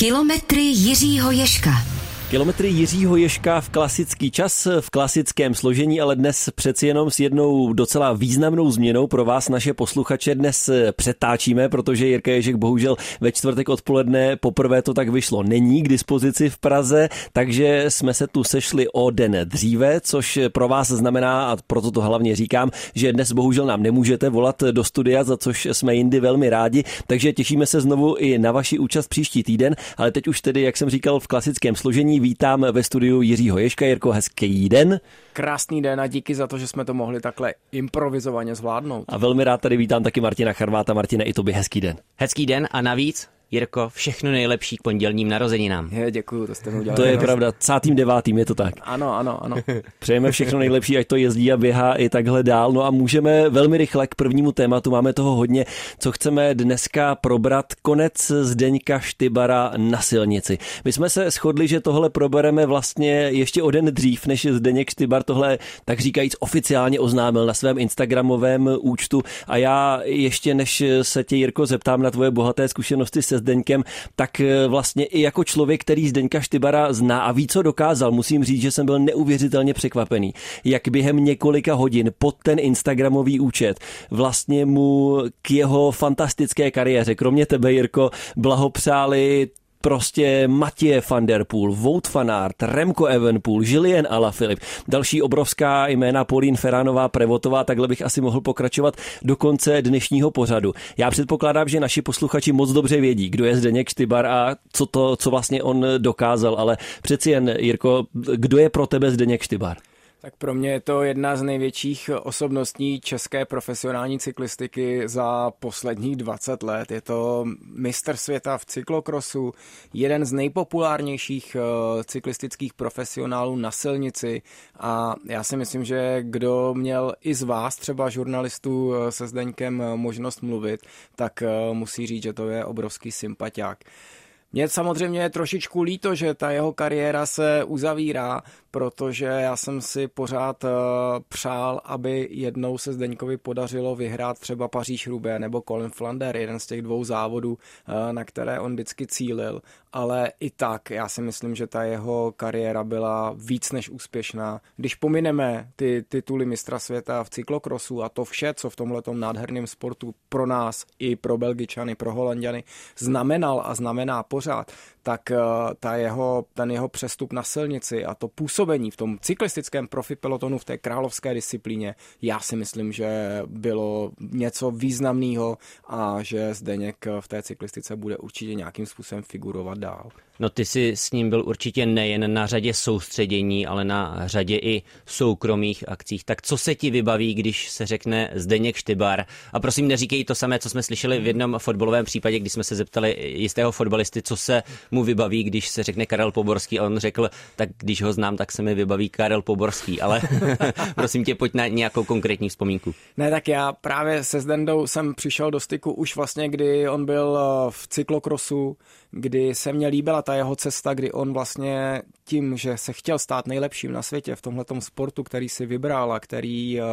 Kilometry Jiřího Ješka. Kilometry Jiřího Ješka v klasický čas, v klasickém složení, ale dnes přeci jenom s jednou docela významnou změnou pro vás, naše posluchače, dnes přetáčíme, protože Jirka Ježek bohužel ve čtvrtek odpoledne poprvé to tak vyšlo. Není k dispozici v Praze, takže jsme se tu sešli o den dříve, což pro vás znamená, a proto to hlavně říkám, že dnes bohužel nám nemůžete volat do studia, za což jsme jindy velmi rádi, takže těšíme se znovu i na vaši účast příští týden, ale teď už tedy, jak jsem říkal, v klasickém složení vítám ve studiu Jiřího Ješka. Jirko, hezký den. Krásný den a díky za to, že jsme to mohli takhle improvizovaně zvládnout. A velmi rád tady vítám taky Martina Charváta. Martina, i tobě hezký den. Hezký den a navíc Jirko, všechno nejlepší k pondělním narozeninám. Je, děkuju, to jste mi udělali. To je pravda, cátým devátým je to tak. Ano, ano, ano. Přejeme všechno nejlepší, ať to jezdí a běhá i takhle dál. No a můžeme velmi rychle k prvnímu tématu, máme toho hodně, co chceme dneska probrat. Konec Zdeňka Štybara na silnici. My jsme se shodli, že tohle probereme vlastně ještě o den dřív, než Zdeněk Štybar tohle, tak říkajíc, oficiálně oznámil na svém Instagramovém účtu. A já ještě, než se tě, Jirko, zeptám na tvoje bohaté zkušenosti se se Zdeňkem, tak eh, vlastně i jako člověk, který Zdeňka Štybara zná a ví, co dokázal, musím říct, že jsem byl neuvěřitelně překvapený, jak během několika hodin pod ten Instagramový účet vlastně mu k jeho fantastické kariéře, kromě tebe, Jirko, blahopřáli prostě Matěje van der Poel, Wout van Aert, Remco Evenpool, Julien Alaphilippe, další obrovská jména Polín Feránová, Prevotová, takhle bych asi mohl pokračovat do konce dnešního pořadu. Já předpokládám, že naši posluchači moc dobře vědí, kdo je Zdeněk Štybar a co to, co vlastně on dokázal, ale přeci jen, Jirko, kdo je pro tebe Zdeněk Štybar? Tak pro mě je to jedna z největších osobností české profesionální cyklistiky za posledních 20 let. Je to mistr světa v cyklokrosu, jeden z nejpopulárnějších eh, cyklistických profesionálů na silnici a já si myslím, že kdo měl i z vás, třeba žurnalistů eh, se Zdeňkem, eh, možnost mluvit, tak musí říct, že to je obrovský sympatiák. Mě samozřejmě je trošičku líto, že ta jeho kariéra se uzavírá, protože já jsem si pořád uh, přál, aby jednou se Zdeňkovi podařilo vyhrát třeba Paříž Rubé nebo Colin Flander, jeden z těch dvou závodů, uh, na které on vždycky cílil. Ale i tak, já si myslím, že ta jeho kariéra byla víc než úspěšná. Když pomineme ty tituly mistra světa v cyklokrosu a to vše, co v tomhle nádherném sportu pro nás i pro Belgičany, pro Holandiany znamenal a znamená pořád, tak eh, ta jeho, ten jeho přestup na silnici a to působení v tom cyklistickém profi pelotonu v té královské disciplíně, já si myslím, že bylo něco významného a že Zdeněk v té cyklistice bude určitě nějakým způsobem figurovat dál. No ty jsi s ním byl určitě nejen na řadě soustředění, ale na řadě i soukromých akcích. Tak co se ti vybaví, když se řekne Zdeněk Štybar? A prosím, neříkej to samé, co jsme slyšeli v jednom fotbalovém případě, kdy jsme se zeptali jistého fotbalisty, co se mu vybaví, když se řekne Karel Poborský. A on řekl, tak když ho znám, tak se mi vybaví Karel Poborský. Ale prosím tě, pojď na nějakou konkrétní vzpomínku. Ne, tak já právě se Zdendou jsem přišel do styku už vlastně, kdy on byl eh, v cyklokrosu, kdy se mně líbila ta jeho cesta, kdy on vlastně tím, že se chtěl stát nejlepším na světě v tomhletom sportu, který si vybral a který, eh,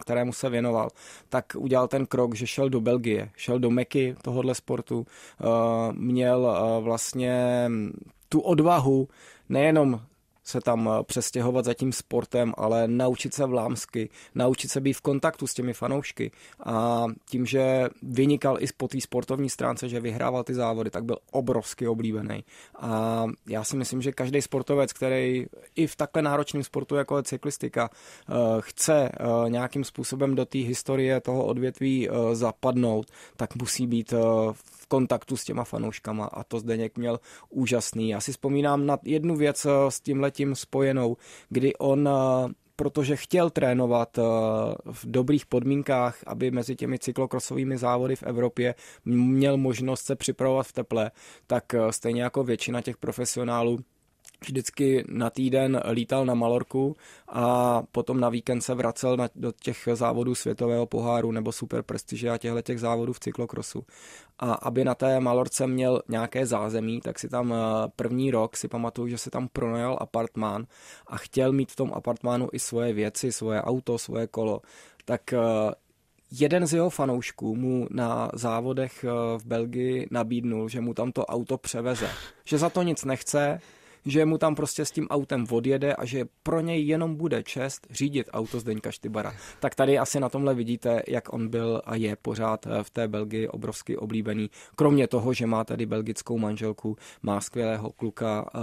kterému se věnoval, tak udělal ten krok, že šel do Belgie, šel do Meky tohohle sportu, eh, měl eh, vlastně tu odvahu nejenom se tam eh, přestěhovat za tím sportem, ale naučit se vlámsky, naučit se být v kontaktu s těmi fanoušky a tím, že vynikal i po té sportovní stránce, že vyhrával ty závody, tak byl obrovsky oblíbený. A já si myslím, že každý sportovec, který i v takhle náročném sportu, jako je cyklistika, eh, chce eh, nějakým způsobem do té historie toho odvětví zapadnout, tak musí být v kontaktu s těma fanouškama a to Zdeněk měl úžasný. Já si vzpomínám na jednu věc s tím spojenou, kdy on eh, protože chtěl trénovat eh, v dobrých podmínkách, aby mezi těmi cyklokrosovými závody v Evropě měl možnost se připravovat v teple, tak eh, stejně jako většina těch profesionálů vždycky na týden lítal na Malorku a potom na víkend se vracel na, do těch závodů světového poháru nebo super prestiže a těchto těch závodů v cyklokrosu. A aby na té Malorce měl nějaké zázemí, tak si tam eh, první rok si pamatuju, že si tam pronajal apartmán a chtěl mít v tom apartmánu i svoje věci, svoje auto, svoje kolo. Tak eh, jeden z jeho fanoušků mu na závodech v Belgii nabídnul, že mu tam to auto převeze. Že za to nic nechce, že mu tam prostě s tím autem odjede a že pro něj jenom bude čest řídit auto Zdeňka Štybara. Tak tady asi na tomhle vidíte, jak on byl a je pořád eh, v té Belgii obrovsky oblíbený. Kromě toho, že má tady belgickou manželku, má skvělého kluka, eh,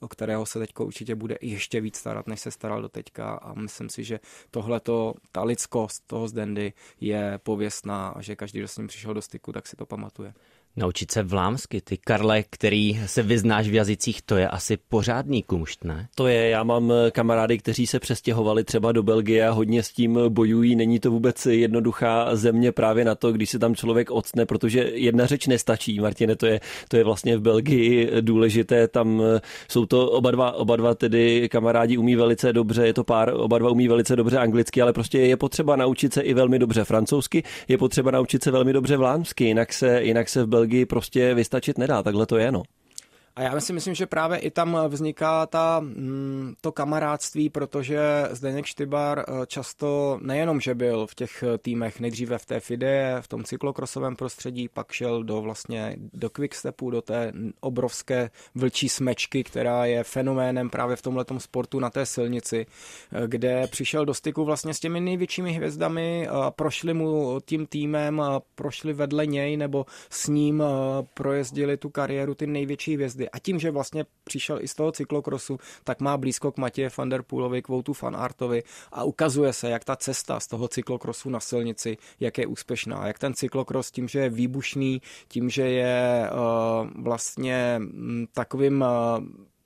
o kterého se teď určitě bude ještě víc starat, než se staral do teďka a myslím si, že tohleto, ta lidskost toho Zdendy je pověstná a že každý, kdo s ním přišel do styku, tak si to pamatuje. Naučit se vlámsky, ty Karle, který se vyznáš v jazycích, to je asi pořádný kumšt, ne? To je, já mám eh, kamarády, kteří se přestěhovali třeba do Belgie a hodně s tím bojují. Není to vůbec jednoduchá země právě na to, když se tam člověk octne, protože jedna řeč nestačí, Martine, to je, to je vlastně v Belgii důležité. Tam eh, jsou to oba dva, oba dva tedy kamarádi umí velice dobře, je to pár, oba dva umí velice dobře anglicky, ale prostě je potřeba naučit se i velmi dobře francouzsky, je potřeba naučit se velmi dobře vlámsky, jinak se, jinak se v Belgii Belgii prostě vystačit nedá, takhle to je, no. A já si myslím, že právě i tam vzniká ta, mm, to kamarádství, protože Zdeněk Štybar eh, často nejenom, že byl v těch eh, týmech nejdříve v té FIDE, v tom cyklokrosovém prostředí, pak šel do vlastně do Quickstepu, do té obrovské vlčí smečky, která je fenoménem právě v tomhle sportu na té silnici, eh, kde přišel do styku vlastně s těmi největšími hvězdami, a prošli mu tím týmem, a prošli vedle něj nebo s ním projezdili tu kariéru ty největší hvězdy a tím, že vlastně přišel i z toho cyklokrosu, tak má blízko k Matěje van der Poolovi, k Voutu van Artovi a ukazuje se, jak ta cesta z toho cyklokrosu na silnici, jak je úspěšná, jak ten cyklokros tím, že je výbušný, tím, že je uh, vlastně m, takovým uh,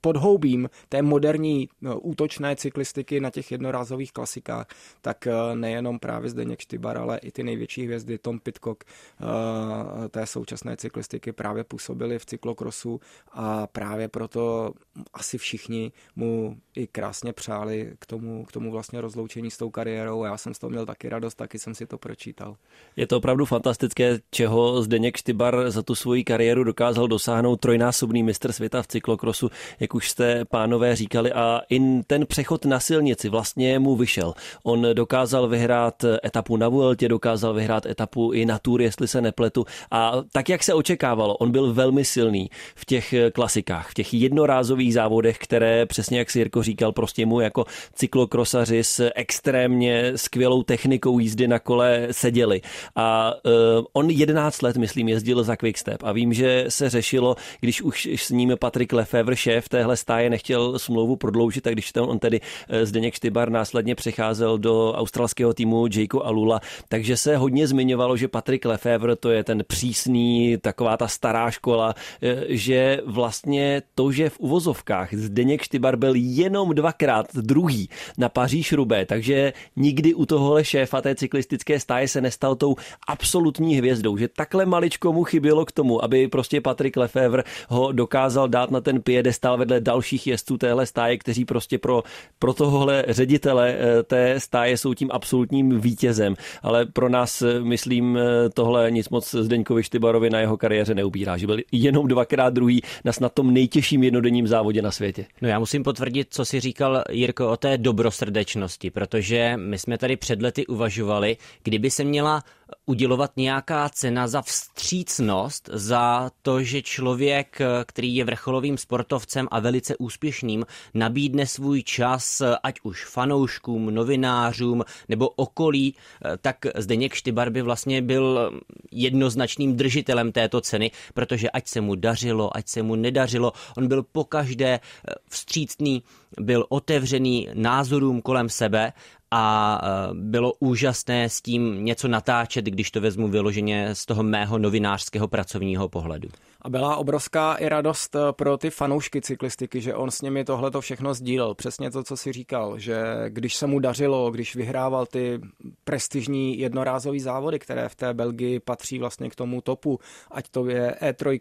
podhoubím té moderní no, útočné cyklistiky na těch jednorázových klasikách, tak eh, nejenom právě Zdeněk Štybar, ale i ty největší hvězdy Tom Pitcock eh, té současné cyklistiky právě působili v cyklokrosu a právě proto asi všichni mu i krásně přáli k tomu, k tomu vlastně rozloučení s tou kariérou. Já jsem z toho měl taky radost, taky jsem si to pročítal. Je to opravdu fantastické, čeho Zdeněk Štybar za tu svoji kariéru dokázal dosáhnout trojnásobný mistr světa v cyklokrosu, už jste pánové říkali, a i ten přechod na silnici vlastně mu vyšel. On dokázal vyhrát etapu na Vueltě, dokázal vyhrát etapu i na Tour, jestli se nepletu. A tak, jak se očekávalo, on byl velmi silný v těch klasikách, v těch jednorázových závodech, které přesně jak si Jirko říkal, prostě mu jako cyklokrosaři s extrémně skvělou technikou jízdy na kole seděli. A uh, on 11 let, myslím, jezdil za Quickstep a vím, že se řešilo, když už s ním Patrik Lefevre, šéf téhle stáje nechtěl smlouvu prodloužit, tak když ten on tedy eh, Zdeněk Štybar následně přecházel do australského týmu Jakeo Alula, takže se hodně zmiňovalo, že Patrik Lefevre to je ten přísný, taková ta stará škola, eh, že vlastně to, že v uvozovkách Zdeněk Štybar byl jenom dvakrát druhý na Paříž Rubé, takže nikdy u tohohle šéfa té cyklistické stáje se nestal tou absolutní hvězdou, že takhle maličko mu chybělo k tomu, aby prostě Patrik Lefevre ho dokázal dát na ten piedestal vedle dalších jezdců téhle stáje, kteří prostě pro, pro tohohle ředitele eh, té stáje jsou tím absolutním vítězem. Ale pro nás, eh, myslím, eh, tohle nic moc Zdeňkovi Štybarovi na jeho kariéře neubírá, že byl jenom dvakrát druhý na snad tom nejtěžším jednodenním závodě na světě. No já musím potvrdit, co si říkal Jirko o té dobrosrdečnosti, protože my jsme tady před lety uvažovali, kdyby se měla udělovat nějaká cena za vstřícnost, za to, že člověk, který je vrcholovým sportovcem a velice úspěšným, nabídne svůj čas ať už fanouškům, novinářům nebo okolí, tak Zdeněk Štybar by vlastně byl jednoznačným držitelem této ceny, protože ať se mu dařilo, ať se mu nedařilo, on byl pokaždé vstřícný, byl otevřený názorům kolem sebe a e, bylo úžasné s tím něco natáčet, když to vezmu vyloženě z toho mého novinářského pracovního pohledu. A byla obrovská i radost eh, pro ty fanoušky cyklistiky, že on s nimi tohle to všechno sdílel. Přesně to, co si říkal, že když se mu dařilo, když vyhrával ty prestižní jednorázové závody, které v té Belgii patří vlastně k tomu topu, ať to je E3,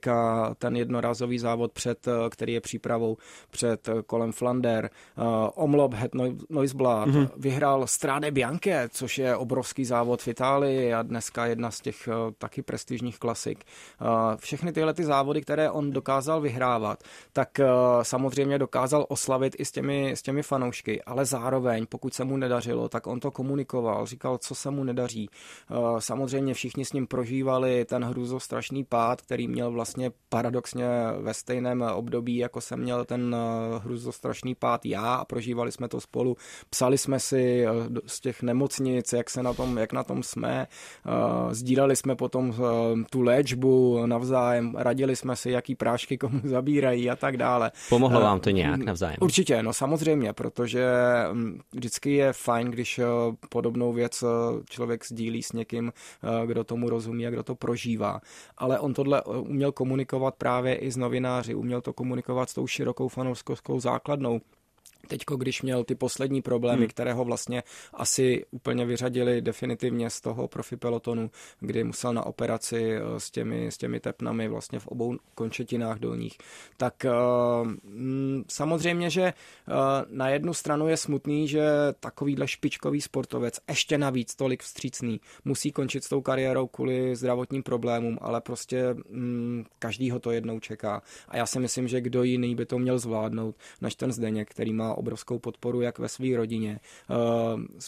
ten jednorázový závod, před, eh, který je přípravou před eh, kolem Flander, Omlop Het Noisblad, mm-hmm. vyhrál Strade Bianche, což je obrovský závod v Itálii a dneska jedna z těch taky prestižních klasik. Všechny tyhle ty závody, které on dokázal vyhrávat, tak uh, samozřejmě dokázal oslavit i s těmi, s těmi fanoušky, ale zároveň, pokud se mu nedařilo, tak on to komunikoval, říkal, co se mu nedaří. Uh, samozřejmě všichni s ním prožívali ten hrůzostrašný pád, který měl vlastně paradoxně ve stejném období, jako jsem měl ten uh, hrůzostrašný pád já a prožívali jsme to spolu. Psali jsme si z těch nemocnic, jak se na tom, jak na tom jsme, sdíleli jsme potom tu léčbu navzájem, radili jsme si, jaký prášky komu zabírají a tak dále. Pomohlo vám to nějak navzájem? Určitě, no samozřejmě, protože mm, vždycky je fajn, když podobnou věc člověk sdílí s někým, kdo tomu rozumí a kdo to prožívá. Ale on tohle uměl komunikovat právě i s novináři, uměl to komunikovat s tou širokou fanouškovskou základnou. Teďko, když měl ty poslední problémy, hmm. které ho vlastně asi úplně vyřadili definitivně z toho profi pelotonu, kdy musel na operaci eh, s těmi, s těmi tepnami vlastně v obou končetinách dolních, tak uh, samozřejmě, že uh, na jednu stranu je smutný, že takovýhle špičkový sportovec, ještě navíc tolik vstřícný, musí končit s tou kariérou kvůli zdravotním problémům, ale prostě um, každý ho to jednou čeká. A já si myslím, že kdo jiný by to měl zvládnout, než ten Zdeněk, který má obrovskou podporu jak ve své rodině, eh,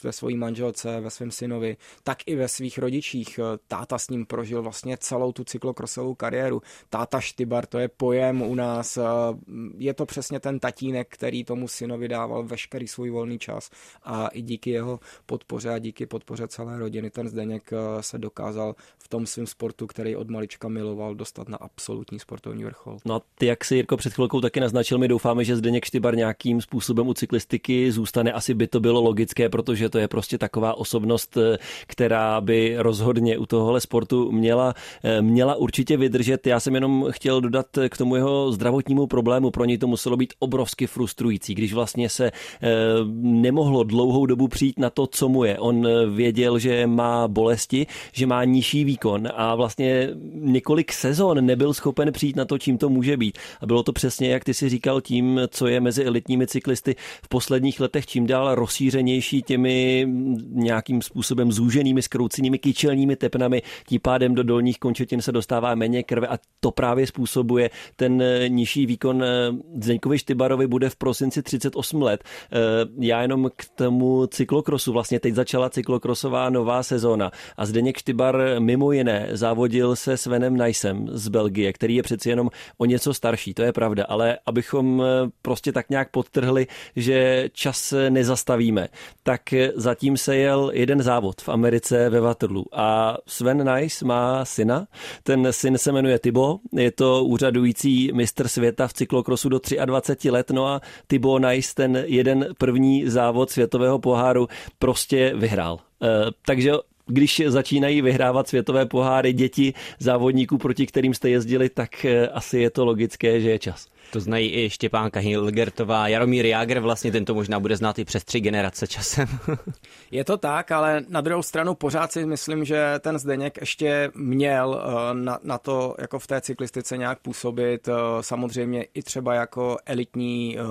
ve své manželce, ve svém synovi, tak i ve svých rodičích. Eh, táta s ním prožil vlastně celou tu cyklokrosovou kariéru. Táta Štybar, to je pojem u nás. Eh, je to přesně ten tatínek, který tomu synovi dával veškerý svůj volný čas a i díky jeho podpoře a díky podpoře celé rodiny ten Zdeněk se dokázal v tom svém sportu, který od malička miloval, dostat na absolutní sportovní vrchol. No a ty, jak si Jirko před chvilkou taky naznačil, my doufáme, že Zdeněk Štybar nějakým způsobem způsobem u cyklistiky zůstane. Asi by to bylo logické, protože to je prostě taková osobnost, eh, která by rozhodně u tohohle sportu měla, eh, měla určitě vydržet. Já jsem jenom chtěl dodat k tomu jeho zdravotnímu problému. Pro něj to muselo být obrovsky frustrující, když vlastně se eh, nemohlo dlouhou dobu přijít na to, co mu je. On věděl, že má bolesti, že má nižší výkon a vlastně několik sezon nebyl schopen přijít na to, čím to může být. A bylo to přesně, jak ty si říkal, tím, co je mezi elitními cyklisty cyklisty v posledních letech čím dál rozšířenější těmi nějakým způsobem zúženými, skroucenými kyčelními tepnami, tím pádem do dolních končetin se dostává méně krve a to právě způsobuje ten eh, nižší výkon. Eh, Zdeňkovi Štybarovi bude v prosinci 38 let. Eh, já jenom k tomu cyklokrosu, vlastně teď začala cyklokrosová nová sezóna a Zdeněk Štybar mimo jiné závodil se Svenem Najsem z Belgie, který je přeci jenom o něco starší, to je pravda, ale abychom prostě tak nějak podtrhli, že čas nezastavíme, tak zatím se jel jeden závod v Americe ve Waterloo. A Sven Nice má syna, ten syn se jmenuje Tibo, je to úřadující mistr světa v cyklokrosu do 23 let, no a Tibo Nice ten jeden první závod světového poháru prostě vyhrál. E, takže když začínají vyhrávat světové poháry děti závodníků, proti kterým jste jezdili, tak e, asi je to logické, že je čas. To znají i Štěpánka Hilgertová, Jaromír Jágr, vlastně tento možná bude znát i přes tři generace časem. Je to tak, ale na druhou stranu pořád si myslím, že ten Zdeněk ještě měl eh, na, na to jako v té cyklistice nějak působit, eh, samozřejmě i třeba jako elitní eh,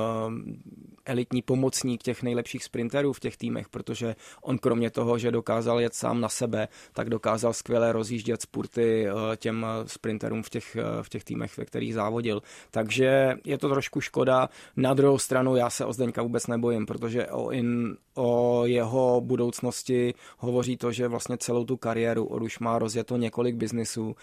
elitní pomocník těch nejlepších sprinterů v těch týmech, protože on kromě toho, že dokázal jet sám na sebe, tak dokázal skvěle rozjíždět spurty těm sprinterům v těch, v těch týmech, ve kterých závodil. Takže je to trošku škoda. Na druhou stranu já se o Zdeňka vůbec nebojím, protože o, in, o jeho budoucnosti hovoří to, že vlastně celou tu kariéru on už má rozjeto několik biznisů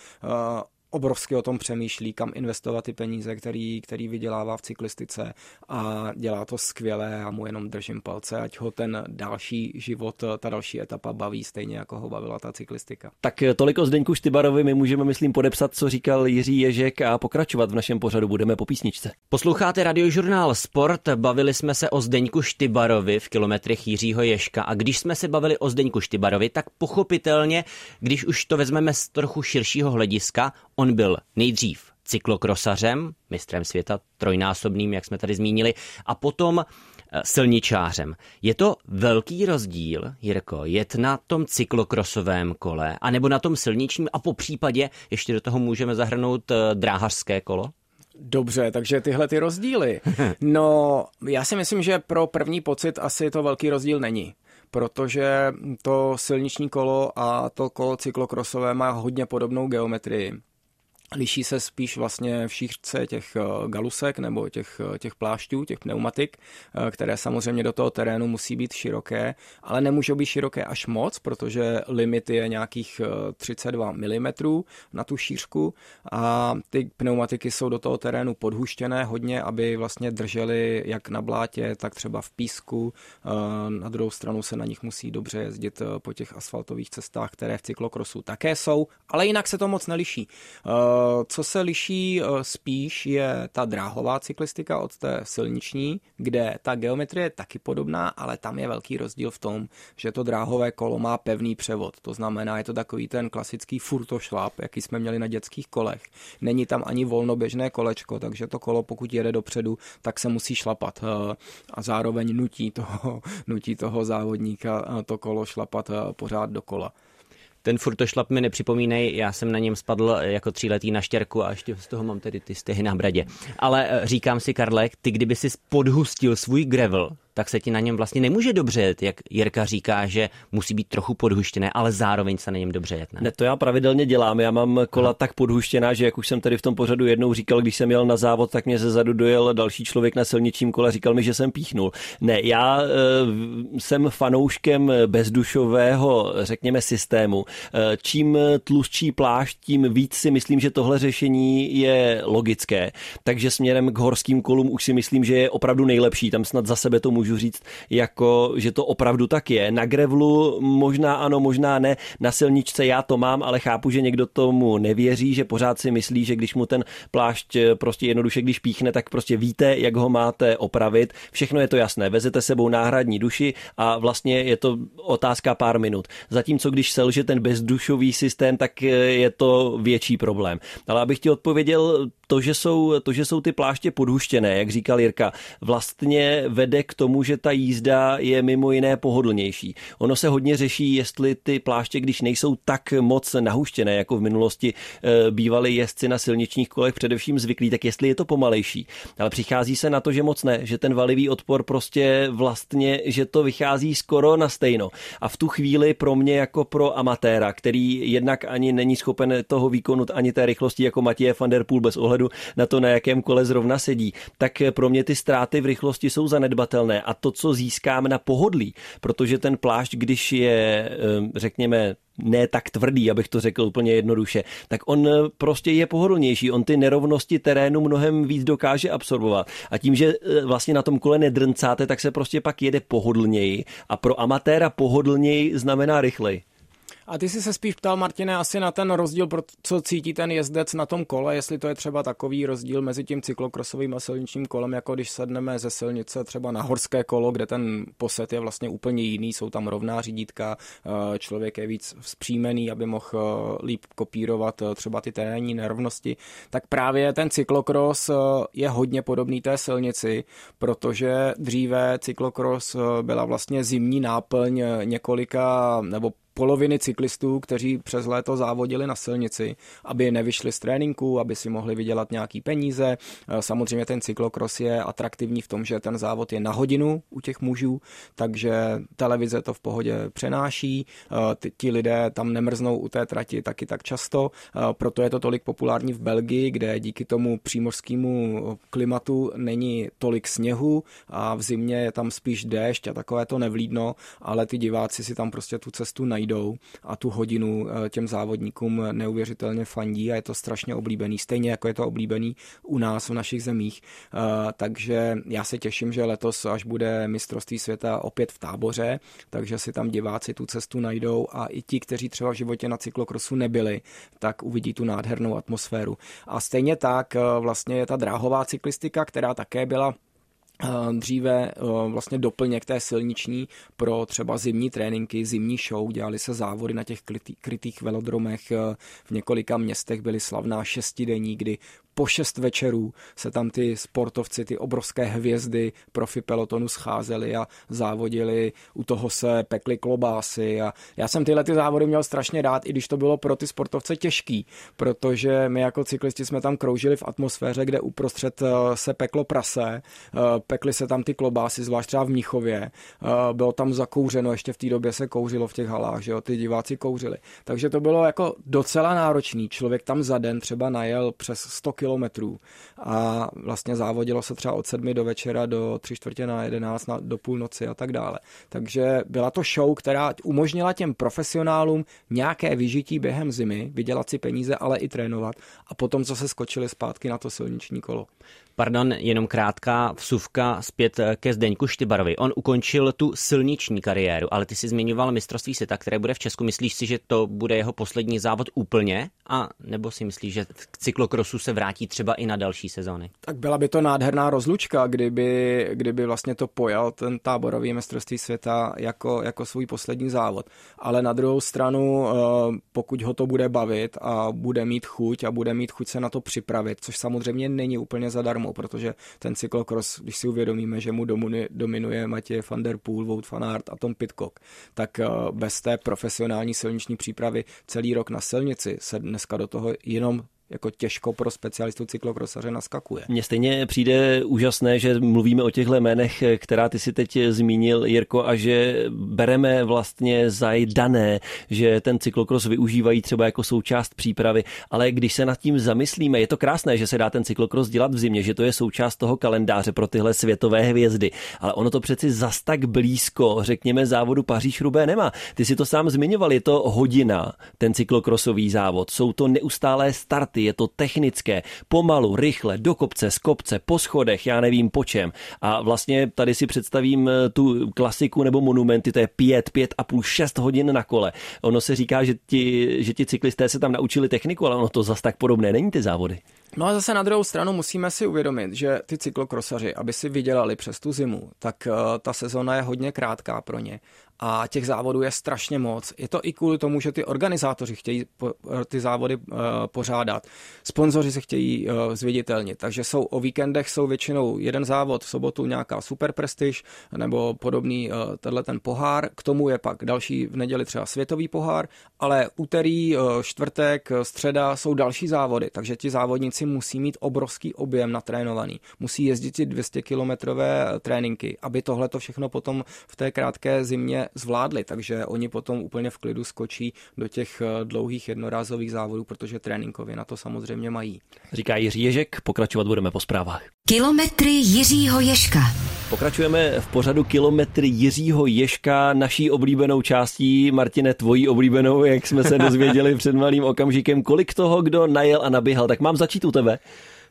obrovsky o tom přemýšlí, kam investovat ty peníze, který, který vydělává v cyklistice a dělá to skvěle a mu jenom držím palce, ať ho ten další život, ta další etapa baví stejně, jako ho bavila ta cyklistika. Tak tolik o Zdeňku Štybarovi, my můžeme, myslím, podepsat, co říkal Jiří Ježek a pokračovat v našem pořadu budeme po písničce. Posloucháte radiožurnál Sport, bavili jsme se o Zdeňku Štybarovi v kilometrech Jiřího Ježka a když jsme se bavili o Zdeňku Štybarovi, tak pochopitelně, když už to vezmeme z trochu širšího hlediska, On byl nejdřív cyklokrosařem, mistrem světa trojnásobným, jak jsme tady zmínili, a potom eh, silničářem. Je to velký rozdíl, Jirko, jet na tom cyklokrosovém kole, anebo na tom silničním a po případě ještě do toho můžeme zahrnout eh, dráhařské kolo? Dobře, takže tyhle ty rozdíly. No, já si myslím, že pro první pocit asi to velký rozdíl není protože to silniční kolo a to kolo cyklokrosové má hodně podobnou geometrii Liší se spíš vlastně v šířce těch eh, galusek nebo těch, eh, těch plášťů, těch pneumatik, eh, které samozřejmě do toho terénu musí být široké, ale nemůžou být široké až moc, protože limit je nějakých 32 mm na tu šířku a ty pneumatiky jsou do toho terénu podhuštěné hodně, aby vlastně držely jak na blátě, tak třeba v písku. Na druhou stranu se na nich musí dobře jezdit po těch asfaltových cestách, které v cyklokrosu také jsou, ale jinak se to moc neliší co se liší eh, spíš je ta dráhová cyklistika od té silniční, kde ta geometrie je taky podobná, ale tam je velký rozdíl v tom, že to dráhové kolo má pevný převod. To znamená, je to takový ten klasický furtošlap, jaký jsme měli na dětských kolech. Není tam ani volnoběžné kolečko, takže to kolo, pokud jede dopředu, tak se musí šlapat eh, a zároveň nutí toho, nutí toho závodníka eh, to kolo šlapat pořád dokola. Ten furtošlap mi nepřipomínej, já jsem na něm spadl jako tříletý na štěrku a ještě z toho mám tedy ty stehy na bradě. Ale eh, říkám si, Karle, ty kdyby si podhustil svůj gravel, tak se ti na něm vlastně nemůže dobře jet, jak Jirka říká, že musí být trochu podhuštěné, ale zároveň se na něm dobře jet. Ne, ne to já pravidelně dělám. Já mám kola Aha. tak podhuštěná, že jak už jsem tady v tom pořadu jednou říkal, když jsem jel na závod, tak mě ze zadu dojel další člověk na silničním kole, říkal mi, že jsem píchnul. Ne, já e, jsem fanouškem bezdušového, řekněme, systému. E, čím tlustší plášť, tím víc si myslím, že tohle řešení je logické. Takže směrem k horským kolům už si myslím, že je opravdu nejlepší. Tam snad za sebe to můžu říct, jako, že to opravdu tak je. Na grevlu možná ano, možná ne, na silničce já to mám, ale chápu, že někdo tomu nevěří, že pořád si myslí, že když mu ten plášť eh, prostě jednoduše, když píchne, tak prostě víte, jak ho máte opravit. Všechno je to jasné. Vezete sebou náhradní duši a vlastně je to otázka pár minut. Zatímco když selže ten bezdušový systém, tak eh, je to větší problém. Ale abych ti odpověděl, to, že jsou, to, že jsou ty pláště podhuštěné, jak říkal Jirka, vlastně vede k tomu, že ta jízda je mimo jiné pohodlnější. Ono se hodně řeší, jestli ty pláště, když nejsou tak moc nahuštěné, jako v minulosti e, bývali jezdci na silničních kolech především zvyklí, tak jestli je to pomalejší. Ale přichází se na to, že moc ne, že ten valivý odpor prostě vlastně, že to vychází skoro na stejno. A v tu chvíli pro mě jako pro amatéra, který jednak ani není schopen toho výkonu ani té rychlosti jako Matěje van der Poel bez ohledu na to, na jakém kole zrovna sedí, tak pro mě ty ztráty v rychlosti jsou zanedbatelné a to, co získám na pohodlí, protože ten plášť, když je, řekněme, ne tak tvrdý, abych to řekl úplně jednoduše, tak on prostě je pohodlnější. On ty nerovnosti terénu mnohem víc dokáže absorbovat. A tím, že e, vlastně na tom kole nedrncáte, tak se prostě pak jede pohodlněji. A pro amatéra pohodlněji znamená rychleji. A ty jsi se spíš ptal, Martine, asi na ten rozdíl, pro co cítí ten jezdec na tom kole, jestli to je třeba takový rozdíl mezi tím cyklokrosovým a silničním kolem, jako když sedneme ze silnice třeba na horské kolo, kde ten poset je vlastně úplně jiný, jsou tam rovná řídítka, eh, člověk je víc vzpřímený, aby mohl eh, líp kopírovat eh, třeba ty terénní nerovnosti, tak právě ten cyklokros je hodně podobný té silnici, protože dříve cyklokros byla vlastně zimní náplň několika nebo poloviny cyklistů, kteří přes léto závodili na silnici, aby nevyšli z tréninku, aby si mohli vydělat nějaký peníze. Eh, samozřejmě ten cyklokros je atraktivní v tom, že ten závod je na hodinu u těch mužů, takže televize to v pohodě přenáší, eh, ti lidé tam nemrznou u té trati taky tak často, eh, proto je to tolik populární v Belgii, kde díky tomu přímořskému klimatu není tolik sněhu a v zimě je tam spíš déšť a takové to nevlídno, ale ty diváci si tam prostě tu cestu najdou najdou a tu hodinu eh, těm závodníkům neuvěřitelně fandí a je to strašně oblíbený, stejně jako je to oblíbený u nás v našich zemích. Eh, takže já se těším, že letos, až bude mistrovství světa opět v táboře, takže si tam diváci tu cestu najdou a i ti, kteří třeba v životě na cyklokrosu nebyli, tak uvidí tu nádhernou atmosféru. A stejně tak eh, vlastně je ta dráhová cyklistika, která také byla dříve eh, vlastně doplněk té silniční pro třeba zimní tréninky, zimní show, dělali se závody na těch krytých velodromech, eh, v několika městech byly slavná šestidenní, kdy po šest večerů se tam ty sportovci, ty obrovské hvězdy profi pelotonu scházeli a závodili, u toho se pekly klobásy a já jsem tyhle ty závody měl strašně rád, i když to bylo pro ty sportovce těžký, protože my jako cyklisti jsme tam kroužili v atmosféře, kde uprostřed se peklo prase, pekly se tam ty klobásy, zvlášť třeba v Mnichově. Bylo tam zakouřeno, ještě v té době se kouřilo v těch halách, že jo, ty diváci kouřili. Takže to bylo jako docela náročný. Člověk tam za den třeba najel přes 100 kilometrů a vlastně závodilo se třeba od sedmi do večera do tři čtvrtě na jedenáct, na, do půlnoci a tak dále. Takže byla to show, která umožnila těm profesionálům nějaké vyžití během zimy, vydělat si peníze, ale i trénovat a potom, co se skočili zpátky na to silniční kolo. Pardon, jenom krátká vsuvka zpět ke Zdeňku Štybarovi. On ukončil tu silniční kariéru, ale ty si zmiňoval mistrovství světa, které bude v Česku. Myslíš si, že to bude jeho poslední závod úplně? A nebo si myslíš, že k cyklokrosu se vrátí třeba i na další sezóny? Tak byla by to nádherná rozlučka, kdyby, kdyby vlastně to pojal ten táborový mistrovství světa jako, jako svůj poslední závod. Ale na druhou stranu, eh, pokud ho to bude bavit a bude mít chuť a bude mít chuť se na to připravit, což samozřejmě není úplně zadarmo, protože ten cyklokros, když si uvědomíme, že mu dominuje, dominuje Matěj van der Poel, Wout van Aert a Tom Pitcock, tak eh, bez té profesionální silniční přípravy celý rok na silnici se dneska do toho jenom jako těžko pro specialistu cyklokrosaře naskakuje. Mně stejně přijde úžasné, že mluvíme o těchto jménech, která ty si teď zmínil, Jirko, a že bereme vlastně za dané, že ten cyklokros využívají třeba jako součást přípravy, ale když se nad tím zamyslíme, je to krásné, že se dá ten cyklokros dělat v zimě, že to je součást toho kalendáře pro tyhle světové hvězdy, ale ono to přeci zas tak blízko, řekněme, závodu Paříž-Rubé nemá. Ty si to sám zmiňoval, je to hodina, ten cyklokrosový závod, jsou to neustálé starty, je to technické, pomalu, rychle, do kopce, z kopce, po schodech, já nevím po čem. A vlastně tady si představím eh, tu klasiku nebo monumenty, to je pět, pět a půl, šest hodin na kole. Ono se říká, že ti, že ti cyklisté se tam naučili techniku, ale ono to zas tak podobné není ty závody. No a zase na druhou stranu musíme si uvědomit, že ty cyklokrosaři, aby si vydělali přes tu zimu, tak uh, ta sezona je hodně krátká pro ně a těch závodů je strašně moc. Je to i kvůli tomu, že ty organizátoři chtějí ty závody uh, pořádat, sponzoři se chtějí uh, zviditelnit, takže jsou o víkendech jsou většinou jeden závod, v sobotu nějaká super prestiž nebo podobný uh, tenhle ten pohár, k tomu je pak další v neděli třeba světový pohár, ale úterý, čtvrtek, středa jsou další závody, takže ti závodníci musí mít obrovský objem natrénovaný, musí jezdit si 200 kilometrové tréninky, aby tohle to všechno potom v té krátké zimě zvládli, takže oni potom úplně v klidu skočí do těch eh, dlouhých jednorázových závodů, protože tréninkově na to samozřejmě mají. Říká Jiří Ježek, pokračovat budeme po zprávách. Kilometry Jiřího Ješka. Pokračujeme v pořadu Kilometry Jiřího Ješka, naší oblíbenou částí. Martine, tvojí oblíbenou, jak jsme se dozvěděli před malým okamžikem. Kolik toho, kdo najel a naběhal, tak mám začít u tebe.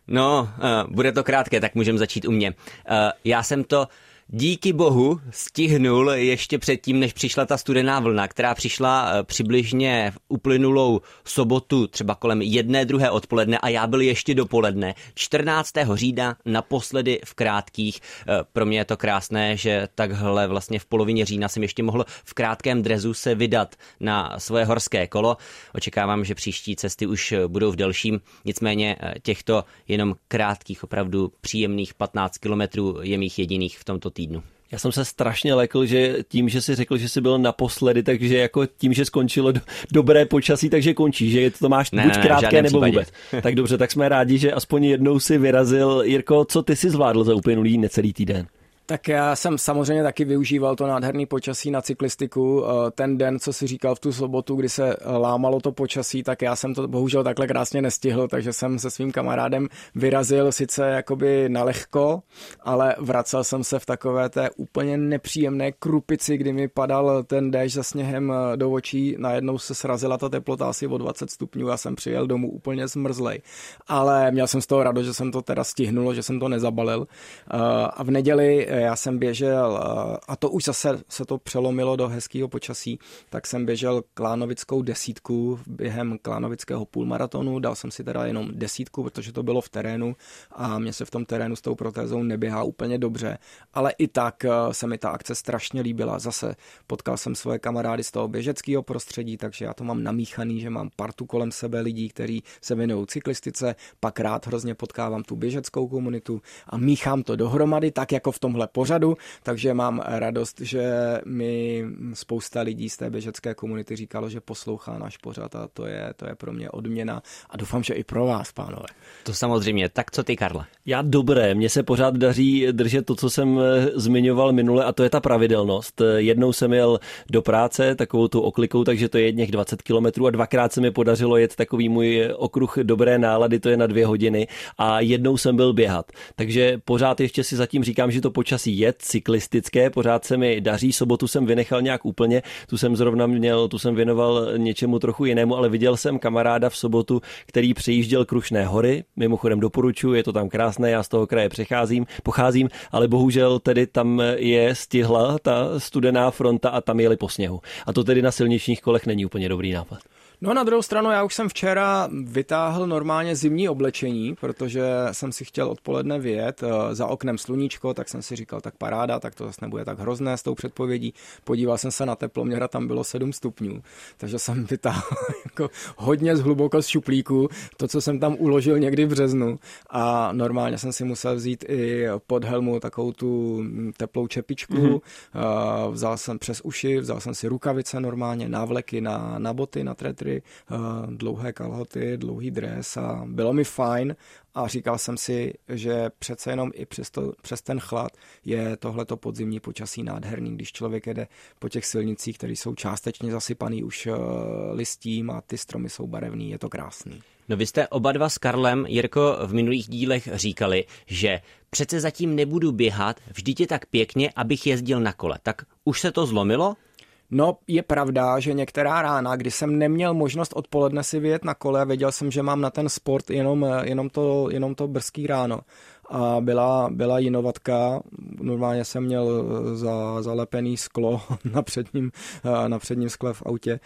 No, uh, bude to krátké, tak můžeme začít u mě. Uh, já jsem to díky bohu stihnul ještě předtím, než přišla ta studená vlna, která přišla eh, přibližně v uplynulou sobotu, třeba kolem jedné, druhé odpoledne a já byl ještě dopoledne. 14. října naposledy v krátkých. Eh, pro mě je to krásné, že takhle vlastně v polovině října jsem ještě mohl v krátkém drezu se vydat na svoje horské kolo. Očekávám, že příští cesty už budou v delším, nicméně eh, těchto jenom krátkých, opravdu příjemných 15 kilometrů je mých jediných v tomto týdnu týdnu. Já jsem se strašně lekl, že tím, že si řekl, že jsi byl naposledy, takže jako tím, že skončilo do, dobré počasí, takže končí, že to máš ne, buď ne, krátké nebo případě. vůbec. tak dobře, tak jsme rádi, že aspoň jednou si vyrazil. Jirko, co ty si zvládl za uplynulý necelý týden? Tak já jsem samozřejmě taky využíval to nádherný počasí na cyklistiku. Eh, ten den, co si říkal v tu sobotu, kdy se lámalo to počasí, tak já jsem to bohužel takhle krásně nestihl, takže jsem se svým kamarádem vyrazil sice jakoby na lehko, ale vracel jsem se v takové té úplně nepříjemné krupici, kdy mi padal ten déšť za sněhem eh, do očí. Najednou se srazila ta teplota asi o 20 stupňů a jsem přijel domů úplně zmrzlej. Ale měl jsem z toho radost, že jsem to teda stihnul, že jsem to nezabalil. Eh, a v neděli já jsem běžel, eh, a to už zase se to přelomilo do hezkého počasí, tak jsem běžel klánovickou desítku během klánovického půlmaratonu, dal jsem si teda jenom desítku, protože to bylo v terénu a mě se v tom terénu s tou protézou neběhá úplně dobře, ale i tak eh, se mi ta akce strašně líbila. Zase potkal jsem svoje kamarády z toho běžeckého prostředí, takže já to mám namíchaný, že mám partu kolem sebe lidí, kteří se věnují cyklistice, pak rád hrozně potkávám tu běžeckou komunitu a míchám to dohromady tak, jako v tom tomhle pořadu, takže mám radost, že mi spousta lidí z té běžecké komunity říkalo, že poslouchá náš pořad a to je, to je pro mě odměna a doufám, že i pro vás, pánové. To samozřejmě. Tak co ty, Karle? Já dobré, mně se pořád daří držet to, co jsem eh, zmiňoval minule a to je ta pravidelnost. Eh, jednou jsem jel do práce takovou tu oklikou, takže to je jedněch 20 kilometrů a dvakrát se mi podařilo jet takový můj okruh dobré nálady, to je na dvě hodiny a jednou jsem byl běhat. Takže pořád ještě si zatím říkám, že to počasí je cyklistické, pořád se mi daří, sobotu jsem vynechal nějak úplně, tu jsem zrovna měl, tu jsem věnoval něčemu trochu jinému, ale viděl jsem kamaráda v sobotu, který přejížděl Krušné hory, mimochodem doporučuji, je to tam krásné, já z toho kraje přecházím, pocházím, ale bohužel tedy tam je stihla ta studená fronta a tam jeli po sněhu. A to tedy na silničních kolech není úplně dobrý nápad. No na druhou stranu, já už jsem včera vytáhl normálně zimní oblečení, protože jsem si chtěl odpoledne vyjet eh, za oknem sluníčko, tak jsem si říkal, tak paráda, tak to zase nebude tak hrozné s tou předpovědí. Podíval jsem se na teploměra, tam bylo 7 stupňů, takže jsem vytáhl jako hodně z hluboko z šuplíku, to, co jsem tam uložil někdy v březnu a normálně jsem si musel vzít i pod helmu takovou tu teplou čepičku, mm-hmm. vzal jsem přes uši, vzal jsem si rukavice normálně, návleky na, na boty, na tretry, šaty, eh, dlouhé kalhoty, dlouhý dres a bylo mi fajn a říkal jsem si, že přece jenom i přes, to, přes ten chlad je tohleto podzimní počasí nádherný, když člověk jede po těch silnicích, které jsou částečně zasypaný už eh, listím a ty stromy jsou barevný, je to krásný. No vy jste oba dva s Karlem, Jirko, v minulých dílech říkali, že přece zatím nebudu běhat, vždyť je tak pěkně, abych jezdil na kole. Tak už se to zlomilo? No, je pravda, že některá rána, kdy jsem neměl možnost odpoledne si vyjet na kole věděl jsem, že mám na ten sport jenom, jenom, to, jenom to brzký ráno. A byla, byla jinovatka, normálně jsem měl za, zalepený sklo na předním, na předním skle v autě,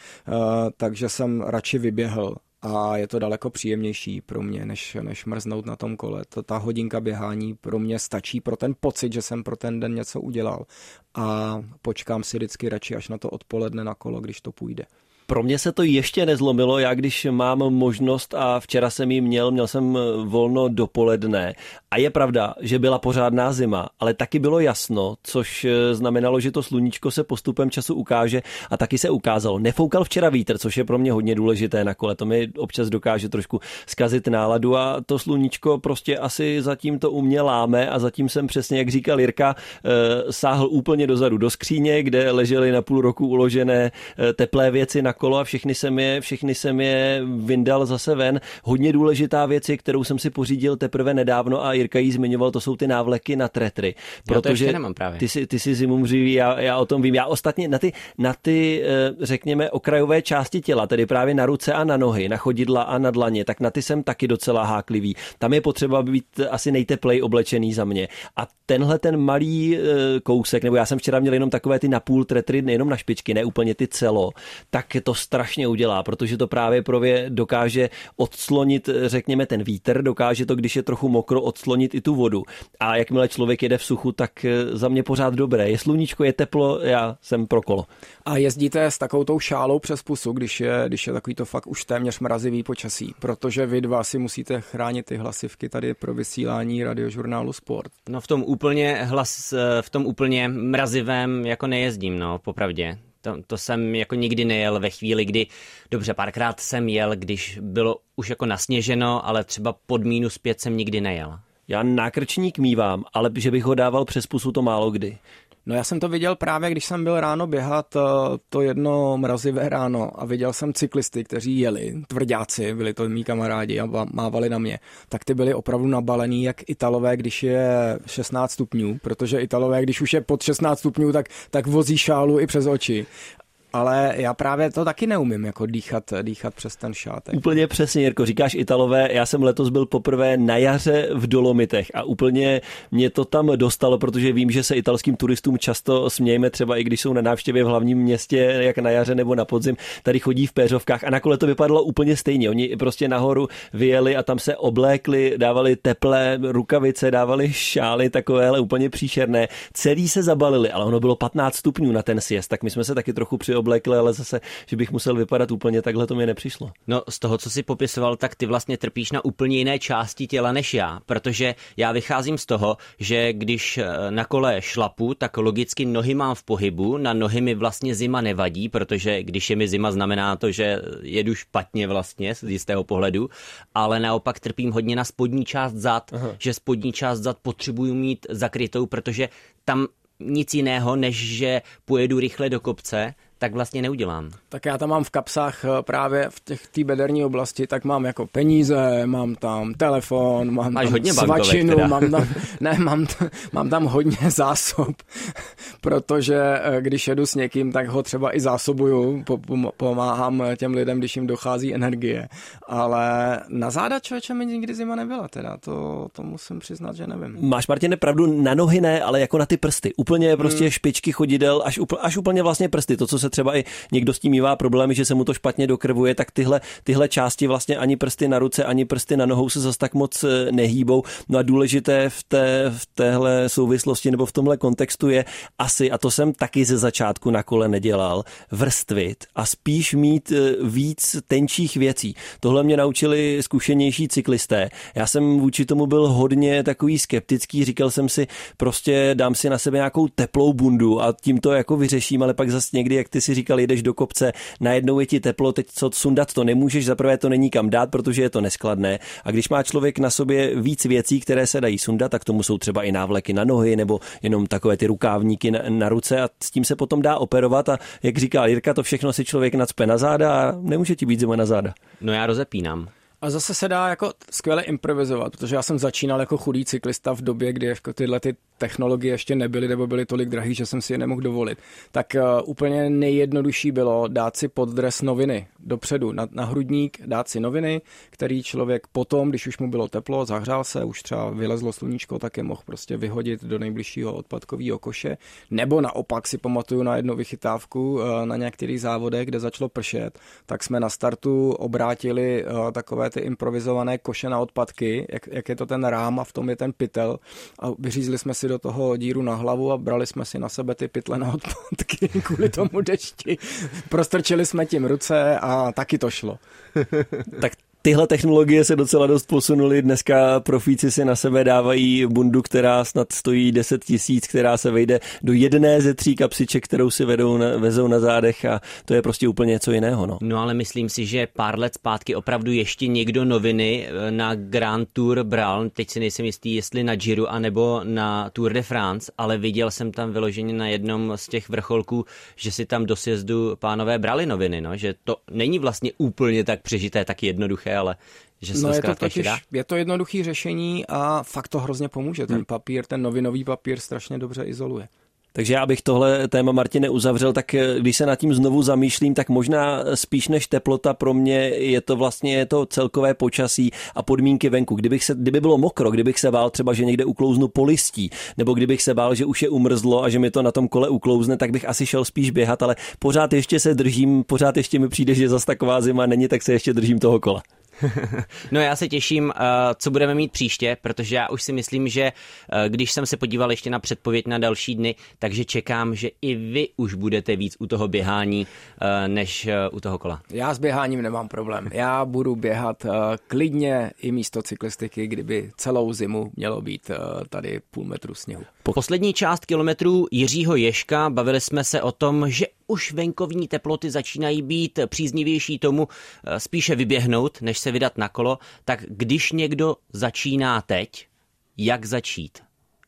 takže jsem radši vyběhl a je to daleko příjemnější pro mě, než, než mrznout na tom kole. To, ta hodinka běhání pro mě stačí pro ten pocit, že jsem pro ten den něco udělal a počkám si vždycky radši až na to odpoledne na kolo, když to půjde. Pro mě se to ještě nezlomilo, já když mám možnost a včera jsem ji měl, měl jsem volno dopoledne a je pravda, že byla pořádná zima, ale taky bylo jasno, což eh, znamenalo, že to sluníčko se postupem času ukáže a taky se ukázalo. Nefoukal včera vítr, což je pro mě hodně důležité na kole, to mi občas dokáže trošku zkazit náladu a to sluníčko prostě asi zatím to umě láme a zatím jsem přesně, jak říkal Jirka, eh, sáhl úplně dozadu do skříně, kde ležely na půl roku uložené eh, teplé věci na kolo a všechny jsem je, všechny jsem je vyndal zase ven. Hodně důležitá věc, kterou jsem si pořídil teprve nedávno a Jirka jí zmiňoval, to jsou ty návleky na tretry. Protože nemám právě. Ty jsi, ty jsi zimu mřivý, já, já o tom vím. Já ostatně na ty, na ty, eh, řekněme, okrajové části těla, tedy právě na ruce a na nohy, na chodidla a na dlaně, tak na ty jsem taky docela háklivý. Tam je potřeba být asi nejteplej oblečený za mě. A tenhle ten malý eh, kousek, nebo já jsem včera měl jenom takové ty napůl tretry, nejenom na špičky, ne úplně ty celo, tak to strašně udělá, protože to právě prově dokáže odslonit, řekněme, ten vítr, dokáže to, když je trochu mokro, odslonit i tu vodu. A jakmile člověk jede v suchu, tak eh, za mě pořád dobré. Je sluníčko, je teplo, já jsem pro kolo. A jezdíte s takovou tou šálou přes pusu, když je, když je takový to fakt už téměř mrazivý počasí, protože vy dva si musíte chránit ty hlasivky tady pro vysílání radiožurnálu Sport. No v tom úplně hlas, eh, v tom úplně mrazivém jako nejezdím, no, popravdě. To, to jsem jako nikdy nejel ve chvíli, kdy, dobře, párkrát jsem jel, když bylo už jako nasněženo, ale třeba pod minus pět jsem nikdy nejel. Já nákrčník mívám, ale že bych ho dával přes pusu to málo kdy. No já jsem to viděl právě, když jsem byl ráno běhat eh, to jedno mrazivé ráno a viděl jsem cyklisty, kteří jeli, tvrdáci, byli to mý kamarádi a mávali na mě, tak ty byli opravdu nabalený jak Italové, když je 16 stupňů, protože Italové, když už je pod 16 stupňů, tak, tak vozí šálu i přes oči ale já právě to taky neumím, jako dýchat, dýchat přes ten šátek. Úplně přesně, Jirko, říkáš Italové, já jsem letos byl poprvé na jaře v Dolomitech a úplně mě to tam dostalo, protože vím, že se italským turistům často smějeme, třeba i když jsou na návštěvě v hlavním městě, jak na jaře nebo na podzim, tady chodí v péřovkách a nakonec to vypadalo úplně stejně. Oni prostě nahoru vyjeli a tam se oblékli, dávali teplé rukavice, dávali šály takovéhle úplně příšerné. Celý se zabalili, ale ono bylo 15 stupňů na ten sjezd, tak my jsme se taky trochu při oblekli, ale zase, že bych musel vypadat úplně takhle, to mi nepřišlo. No z toho, co si popisoval, tak ty vlastně trpíš na úplně jiné části těla než já, protože já vycházím z toho, že když eh, na kole šlapu, tak logicky nohy mám v pohybu, na nohy mi vlastně zima nevadí, protože když je mi zima, znamená to, že jedu špatně vlastně z jistého pohledu, ale naopak trpím hodně na spodní část zad, Aha. že spodní část zad potřebuju mít zakrytou, protože tam nic jiného, než že pojedu rychle do kopce, tak vlastně neudělám. Tak já tam mám v kapsách eh, právě v těch té bederní oblasti, tak mám jako peníze, mám tam telefon, mám Máš tam hodně svačinu, mám tam, ne, mám, tam, mám tam hodně zásob, protože eh, když jedu s někým, tak ho třeba i zásobuju, pomáhám těm lidem, když jim dochází energie, ale na záda člověče mi nikdy zima nebyla, teda to, to musím přiznat, že nevím. Máš Martine pravdu, na nohy ne, ale jako na ty prsty, úplně prostě hmm. špičky chodidel, až, až úplně vlastně prsty, to, co se třeba i někdo s tím mývá problémy, že se mu to špatně dokrvuje, tak tyhle, tyhle části vlastně ani prsty na ruce, ani prsty na nohou se zase tak moc eh, nehýbou. No a důležité v, té, v téhle souvislosti nebo v tomhle kontextu je asi, a to jsem taky ze začátku na kole nedělal, vrstvit a spíš mít eh, víc tenčích věcí. Tohle mě naučili zkušenější cyklisté. Já jsem vůči tomu byl hodně takový skeptický, říkal jsem si, prostě dám si na sebe nějakou teplou bundu a tím to jako vyřeším, ale pak zase někdy, jak ty si říkal, jdeš do kopce, najednou je ti teplo, teď co sundat to nemůžeš, zaprvé to není kam dát, protože je to neskladné. A když má člověk na sobě víc věcí, které se dají sundat, tak tomu jsou třeba i návleky na nohy nebo jenom takové ty rukávníky na, na ruce a s tím se potom dá operovat a jak říká Jirka, to všechno si člověk nacpe na záda a nemůže ti být zima na záda. No já rozepínám. A zase se dá jako skvěle improvizovat, protože já jsem začínal jako chudý cyklista v době, kdy jako tyhle ty technologie ještě nebyly nebo byly tolik drahý, že jsem si je nemohl dovolit. Tak uh, úplně nejjednodušší bylo dát si pod dres noviny dopředu na, na hrudník, dát si noviny, který člověk potom, když už mu bylo teplo, zahřál se, už třeba vylezlo sluníčko, tak je mohl prostě vyhodit do nejbližšího odpadkového koše. Nebo naopak si pamatuju na jednu vychytávku uh, na některých závodech, kde začalo pršet, tak jsme na startu obrátili uh, takové ty improvizované koše na odpadky, jak, jak je to ten rám a v tom je ten pytel a vyřízli jsme si do toho díru na hlavu a brali jsme si na sebe ty pytle na odpadky kvůli tomu dešti. Prostrčili jsme tím ruce a taky to šlo. tak tyhle technologie se docela dost posunuly. Dneska profíci si na sebe dávají bundu, která snad stojí 10 tisíc, která se vejde do jedné ze tří kapsiček, kterou si vedou na, vezou na zádech a to je prostě úplně něco jiného. No. no ale myslím si, že pár let zpátky opravdu ještě někdo noviny eh, na Grand Tour bral, teď si nejsem jistý, jestli na Giro anebo na Tour de France, ale viděl jsem tam vyloženě na jednom z těch vrcholků, že si tam do sjezdu pánové brali noviny, no, že to není vlastně úplně tak přežité, tak jednoduché ale že se no to je to totiž, je to jednoduchý řešení a fakt to hrozně pomůže. Ten hmm. papír, ten novinový papír strašně dobře izoluje. Takže já bych tohle téma Martine uzavřel, tak eh, když se nad tím znovu zamýšlím, tak možná spíš než teplota pro mě je to vlastně je to celkové počasí a podmínky venku. Kdybych se, kdyby bylo mokro, kdybych se bál třeba, že někde uklouznu po listí, nebo kdybych se bál, že už je umrzlo a že mi to na tom kole uklouzne, tak bych asi šel spíš běhat, ale pořád ještě se držím, pořád ještě mi přijde, že zas taková zima není, tak se ještě držím toho kola. no já se těším, eh, co budeme mít příště, protože já už si myslím, že eh, když jsem se podíval ještě na předpověď na další dny, takže čekám, že i vy už budete víc u toho běhání, eh, než u toho kola. Já s běháním nemám problém. Já budu běhat klidně i místo cyklistiky, kdyby celou zimu mělo být tady půl metru sněhu. Poslední část kilometrů Jiřího Ješka bavili jsme se o tom, že už venkovní teploty začínají být příznivější tomu eh, spíše vyběhnout, než se vydat na kolo, tak když někdo začíná teď, jak začít?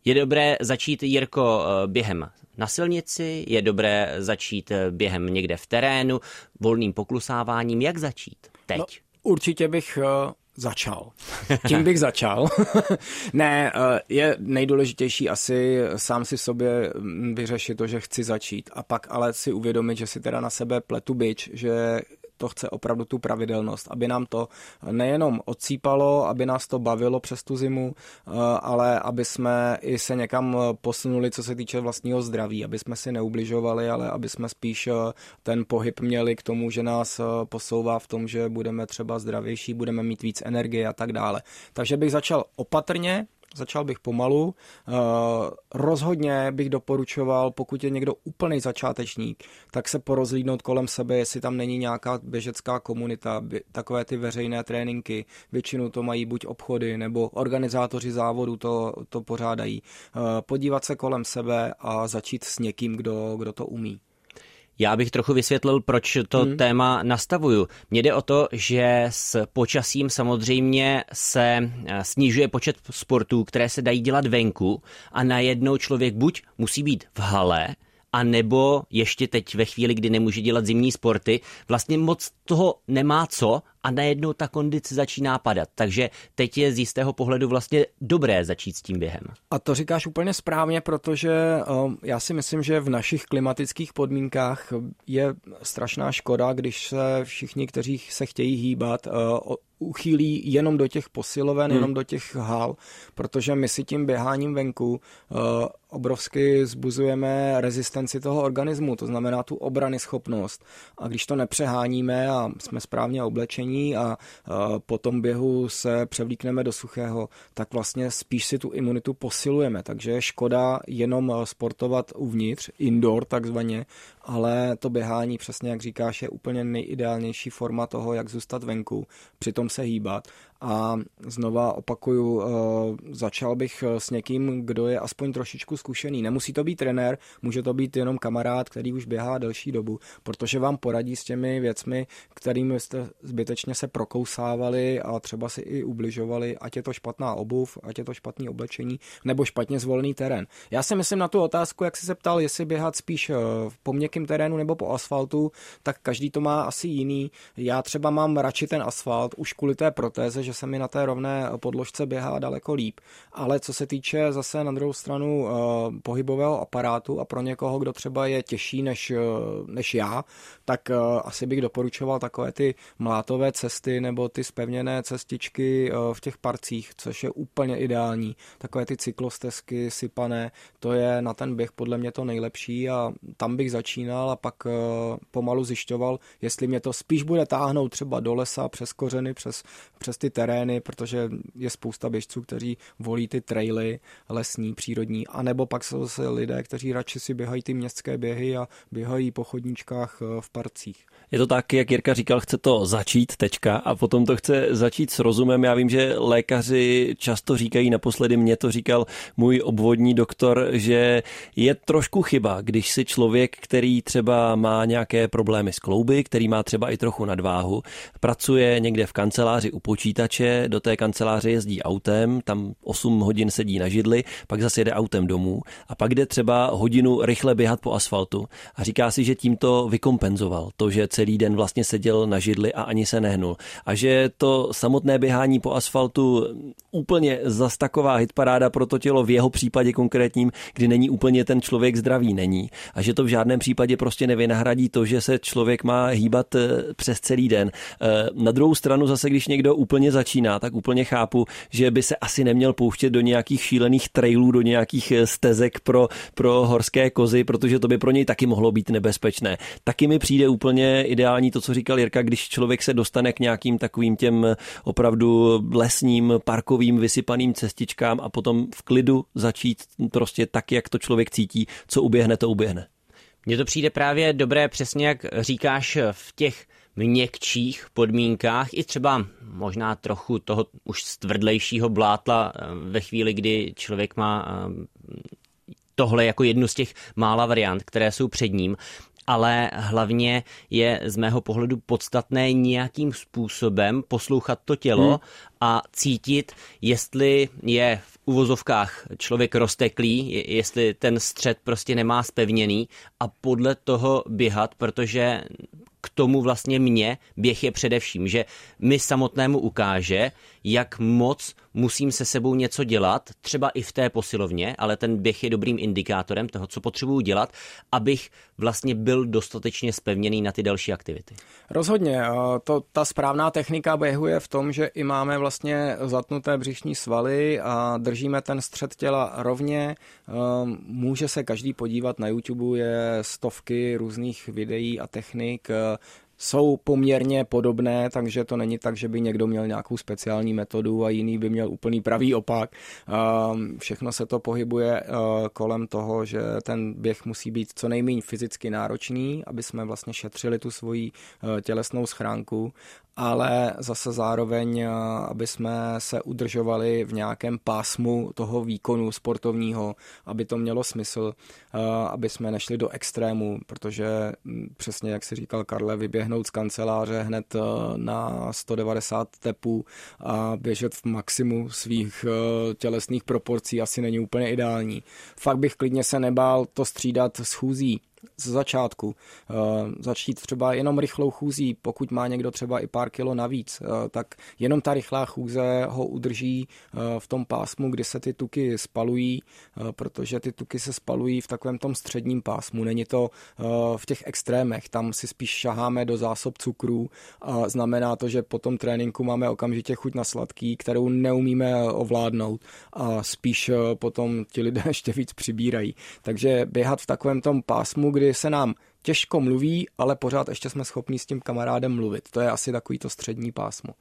Je dobré začít, Jirko, eh, během na silnici, je dobré začít eh, během někde v terénu, volným poklusáváním, jak začít teď? No, určitě bych začal. Tím bych začal. ne, eh, je nejdůležitější asi sám si sobě mm, vyřešit to, že chci začít a pak ale si uvědomit, že si teda na sebe pletu byč, že to chce opravdu tu pravidelnost, aby nám to nejenom odsýpalo, aby nás to bavilo přes tu zimu, eh, ale aby jsme i se někam posunuli, co se týče vlastního zdraví, aby jsme si neubližovali, ale aby jsme spíš eh, ten pohyb měli k tomu, že nás eh, posouvá v tom, že budeme třeba zdravější, budeme mít víc energie a tak dále. Takže bych začal opatrně, začal bych pomalu. Uh, rozhodně bych doporučoval, pokud je někdo úplný začátečník, tak se porozlídnout kolem sebe, jestli tam není nějaká běžecká komunita, takové ty veřejné tréninky. Většinou to mají buď obchody, nebo organizátoři závodu to, to pořádají. Uh, podívat se kolem sebe a začít s někým, kdo, kdo to umí. Já bych trochu vysvětlil, proč to hmm. téma nastavuju. Mně jde o to, že s počasím samozřejmě se eh, snižuje počet sportů, které se dají dělat venku a najednou člověk buď musí být v hale, a nebo ještě teď ve chvíli, kdy nemůže dělat zimní sporty, vlastně moc toho nemá co a najednou ta kondice začíná padat. Takže teď je z jistého pohledu vlastně dobré začít s tím během. A to říkáš úplně správně, protože um, já si myslím, že v našich klimatických podmínkách je strašná škoda, když se všichni, kteří se chtějí hýbat, uh, uchýlí jenom do těch posiloven, hmm. jenom do těch hal, protože my si tím běháním venku uh, obrovsky zbuzujeme rezistenci toho organismu, to znamená tu obrany schopnost. A když to nepřeháníme a jsme správně oblečení a uh, po tom běhu se převlíkneme do suchého, tak vlastně spíš si tu imunitu posilujeme. Takže je škoda jenom sportovat uvnitř, indoor takzvaně, ale to běhání, přesně jak říkáš, je úplně nejideálnější forma toho, jak zůstat venku, přitom se hýbat a znova opakuju, eh, začal bych eh, s někým, kdo je aspoň trošičku zkušený. Nemusí to být trenér, může to být jenom kamarád, který už běhá delší dobu, protože vám poradí s těmi věcmi, kterými jste zbytečně se prokousávali a třeba si i ubližovali, ať je to špatná obuv, ať je to špatný oblečení, nebo špatně zvolený terén. Já si myslím na tu otázku, jak jsi se ptal, jestli běhat spíš eh, po měkkém terénu nebo po asfaltu, tak každý to má asi jiný. Já třeba mám radši ten asfalt, už kvůli té protéze, že se mi na té rovné podložce běhá daleko líp. Ale co se týče zase na druhou stranu uh, pohybového aparátu a pro někoho, kdo třeba je těžší než, uh, než já, tak asi bych doporučoval takové ty mlátové cesty nebo ty spevněné cestičky v těch parcích, což je úplně ideální. Takové ty cyklostezky sypané, to je na ten běh podle mě to nejlepší a tam bych začínal a pak pomalu zjišťoval, jestli mě to spíš bude táhnout třeba do lesa, přes kořeny, přes, přes ty terény, protože je spousta běžců, kteří volí ty traily lesní, přírodní, anebo pak jsou zase lidé, kteří radši si běhají ty městské běhy a běhají po chodníčkách eh, v parcích. Je to tak, jak Jirka říkal, chce to začít, tečka, a potom to chce začít s rozumem. Já vím, že lékaři často říkají, naposledy mě to říkal můj obvodní doktor, že je trošku chyba, když si člověk, který třeba má nějaké problémy s klouby, který má třeba i trochu nadváhu, pracuje někde v kanceláři u počítače, do té kanceláře jezdí autem, tam 8 hodin sedí na židli, pak zase jede autem domů a pak jde třeba hodinu rychle běhat po asfaltu a říká si, že tím to vykompenzoval. To, že celý den vlastně seděl na židli a ani se nehnul. A že to samotné běhání po asfaltu úplně zas taková hitparáda pro to tělo v jeho případě konkrétním, kdy není úplně ten člověk zdravý, není. A že to v žádném případě prostě nevynahradí to, že se člověk má hýbat eh, přes celý den. Eh, na druhou stranu zase, když někdo úplně začíná, tak úplně chápu, že by se asi neměl pouštět do nějakých šílených trailů, do nějakých eh, stezek pro, pro horské kozy, protože to by pro něj taky mohlo být nebezpečné. Taky mi přijde úplně ideální to, co říkal Jirka, když člověk se dostane k nějakým takovým těm opravdu lesním, parkovým, vysypaným cestičkám a potom v klidu začít prostě tak, jak to člověk cítí, co uběhne, to uběhne. Mně to přijde právě dobré, přesně jak říkáš, v těch měkčích podmínkách, i třeba možná trochu toho už stvrdlejšího blátla eh, ve chvíli, kdy člověk má eh, tohle jako jednu z těch mála variant, které jsou před ním, ale hlavně je z mého pohledu podstatné nějakým způsobem poslouchat to tělo hmm. a cítit, jestli je v uvozovkách člověk rozteklý, jestli ten střed prostě nemá spevněný a podle toho běhat, protože k tomu vlastně mě běh je především, že mi samotnému ukáže, jak moc musím se sebou něco dělat, třeba i v té posilovně, ale ten běh je dobrým indikátorem toho, co potřebuju dělat, abych vlastně byl dostatečně spevněný na ty další aktivity. Rozhodně. To, ta správná technika běhu je v tom, že i máme vlastně zatnuté břišní svaly a držíme ten střed těla rovně. Ehm, může se každý podívat na YouTube, je stovky různých videí a technik jsou poměrně podobné, takže to není tak, že by někdo měl nějakou speciální metodu a jiný by měl úplný pravý opak. Ehm, všechno se to pohybuje eh, kolem toho, že ten běh musí být co nejméně fyzicky náročný, aby jsme vlastně šetřili tu svoji eh, tělesnou schránku ale zase zároveň, eh, aby jsme se udržovali v nějakém pásmu toho výkonu sportovního, aby to mělo smysl, eh, aby jsme nešli do extrému, protože hm, přesně jak si říkal Karle, vyběhnout z kanceláře hned eh, na 190 tepů a běžet v maximu svých tělesných proporcí asi není úplně ideální. Fakt bych klidně se nebál to střídat schůzí, z začátku. Eh, začít třeba jenom rychlou chůzí, pokud má někdo třeba i pár kilo navíc, eh, tak jenom ta rychlá chůze ho udrží eh, v tom pásmu, kdy se ty tuky spalují, protože ty tuky se spalují v takovém tom středním pásmu. Není to v těch extrémech, tam si spíš šaháme do zásob cukrů a znamená to, že po tom tréninku máme okamžitě chuť na sladký, kterou neumíme ovládnout a spíš potom ti lidé ještě víc přibírají. Takže běhat v takovém tom pásmu, kdy se nám těžko mluví, ale pořád ještě jsme schopni s tím kamarádem mluvit. To je asi takový to střední pásmo.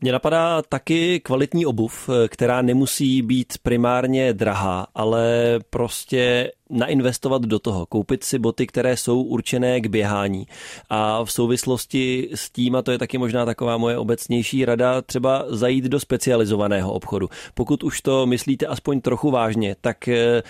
Mně napadá taky kvalitní obuv, která nemusí být primárně drahá, ale prostě nainvestovat do toho, koupit si boty, které jsou určené k běhání. A v souvislosti s tím, a to je taky možná taková moje obecnější rada, třeba zajít do specializovaného obchodu. Pokud už to myslíte aspoň trochu vážně, tak eh,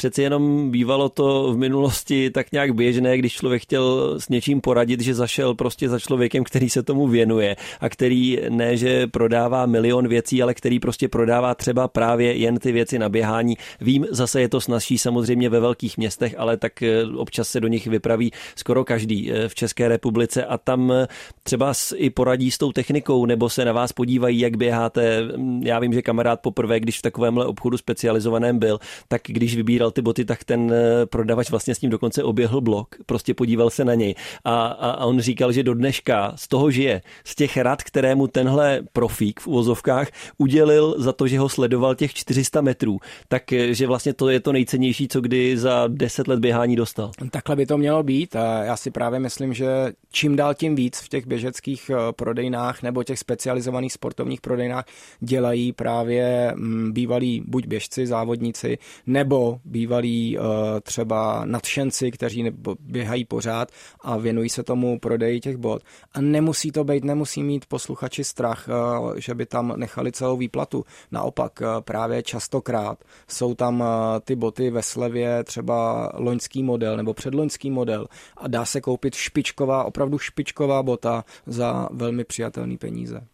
přeci jenom bývalo to v minulosti tak nějak běžné, když člověk chtěl s něčím poradit, že zašel prostě za člověkem, který se tomu věnuje a který ne, že prodává milion věcí, ale který prostě prodává třeba právě jen ty věci na běhání. Vím, zase je to snažší samozřejmě ve velkých městech, ale tak eh, občas se do nich vypraví skoro každý eh, v České republice a tam eh, třeba i poradí s tou technikou nebo se na vás podívají, jak běháte. Já vím, že kamarád poprvé, když v takovémhle obchodu specializovaném byl, tak když vybíral ty boty, tak ten eh, prodavač vlastně s ním dokonce oběhl blok, prostě podíval se na něj a, a, a on říkal, že do dneška z toho žije, z těch rad, kterému tenhle profík v uvozovkách udělil za to, že ho sledoval těch 400 metrů, tak eh, vlastně to je to nejcennější, co kdy za 10 let běhání dostal. Takhle by to mělo být a já si právě myslím, že čím dál tím víc v těch běžeckých eh, prodejnách nebo těch specializovaných sportovních prodejnách dělají právě mm, bývalí buď běžci, závodníci, nebo bývalí uh, třeba nadšenci, kteří běhají pořád a věnují se tomu prodeji těch bot. A nemusí to být, nemusí mít posluchači strach, uh, že by tam nechali celou výplatu. Naopak, uh, právě častokrát jsou tam ty boty ve slevě, třeba loňský model nebo předloňský model a dá se koupit špičková, opravdu špičková bota za velmi přijatelné peníze.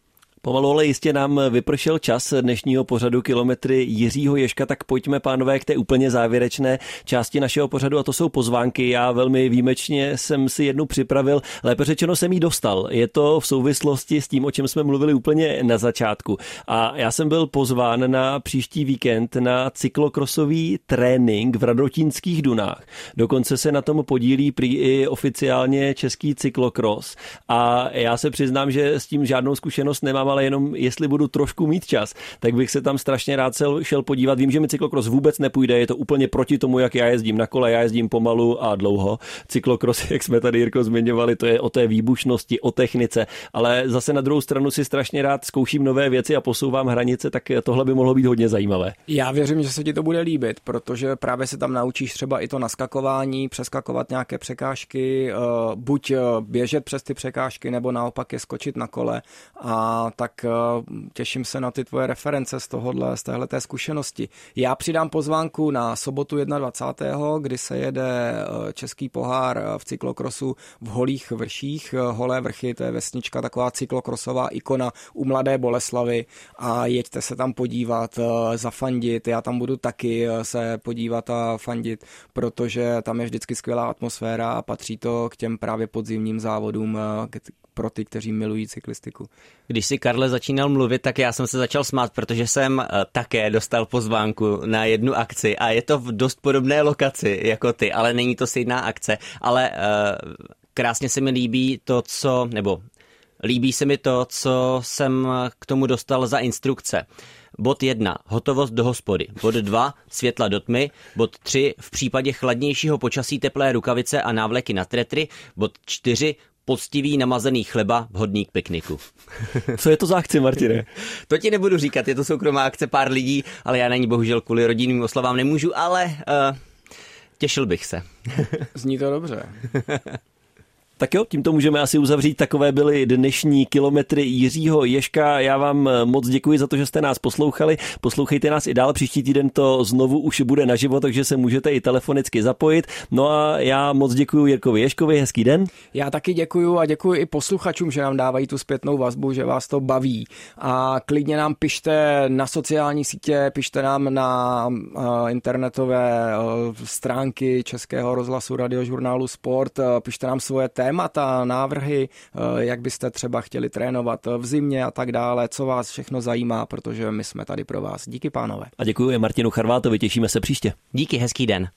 Pomalu ale jistě nám vypršel čas dnešního pořadu kilometry Jiřího Ješka, tak pojďme pánové k té úplně závěrečné části našeho pořadu a to jsou pozvánky. Já velmi výjimečně jsem si jednu připravil, lépe řečeno jsem jí dostal. Je to v souvislosti s tím, o čem jsme mluvili úplně na začátku. A já jsem byl pozván na příští víkend na cyklokrosový trénink v Radotínských Dunách. Dokonce se na tom podílí prý i oficiálně český cyklokros. A já se přiznám, že s tím žádnou zkušenost nemám, ale jenom jestli budu trošku mít čas, tak bych se tam strašně rád šel podívat. Vím, že mi cyklokros vůbec nepůjde, je to úplně proti tomu, jak já jezdím na kole, já jezdím pomalu a dlouho. Cyklokros, jak jsme tady Jirko zmiňovali, to je o té výbušnosti, o technice, ale zase na druhou stranu si strašně rád zkouším nové věci a posouvám hranice, tak tohle by mohlo být hodně zajímavé. Já věřím, že se ti to bude líbit, protože právě se tam naučíš třeba i to naskakování, přeskakovat nějaké překážky, eh, buď eh, běžet přes ty překážky, nebo naopak je skočit na kole a tak tak eh, těším se na ty tvoje reference z tohohle, z téhleté zkušenosti. Já přidám pozvánku na sobotu 21. kdy se jede eh, český pohár eh, v cyklokrosu v Holých vrších. Holé vrchy, to je vesnička, taková cyklokrosová ikona u Mladé Boleslavy a jeďte se tam podívat, zafandit. Já tam budu taky se podívat a fandit, protože tam je vždycky skvělá atmosféra a patří to k těm právě podzimním závodům, pro ty, kteří milují cyklistiku. Když si Karle začínal mluvit, tak já jsem se začal smát, protože jsem eh, také dostal pozvánku na jednu akci a je to v dost podobné lokaci jako ty, ale není to stejná akce, ale uh, krásně se mi líbí to, co, nebo líbí se mi to, co jsem k tomu dostal za instrukce. Bod 1. Hotovost do hospody. Bod 2. Světla do tmy. Bod 3. V případě chladnějšího počasí teplé rukavice a návleky na tretry. Bod 4 poctivý namazený chleba, vhodný k pikniku. Co je to za akci, Martine? to ti nebudu říkat, je to soukromá akce pár lidí, ale já na ní bohužel kvůli rodinným oslavám nemůžu, ale uh, těšil bych se. Zní to dobře. Tak jo, tímto můžeme asi uzavřít. Takové byly dnešní kilometry Jiřího Ješka. Já vám eh, moc děkuji za to, že jste nás poslouchali. Poslouchejte nás i dál. Příští týden to znovu už bude naživo, takže se můžete i telefonicky zapojit. No a já moc děkuji Jirkovi Ješkovi. Hezký den. Já taky děkuji a děkuji i posluchačům, že nám dávají tu zpětnou vazbu, že vás to baví. A klidně nám pište na sociální sítě, pište nám na uh, internetové uh, stránky Českého rozhlasu radiožurnálu Sport, uh, pište nám svoje téma témata, návrhy, eh, jak byste třeba chtěli trénovat v zimě a tak dále, co vás všechno zajímá, protože my jsme tady pro vás. Díky pánové. A děkuji Martinu Charvátovi, těšíme se příště. Díky, hezký den.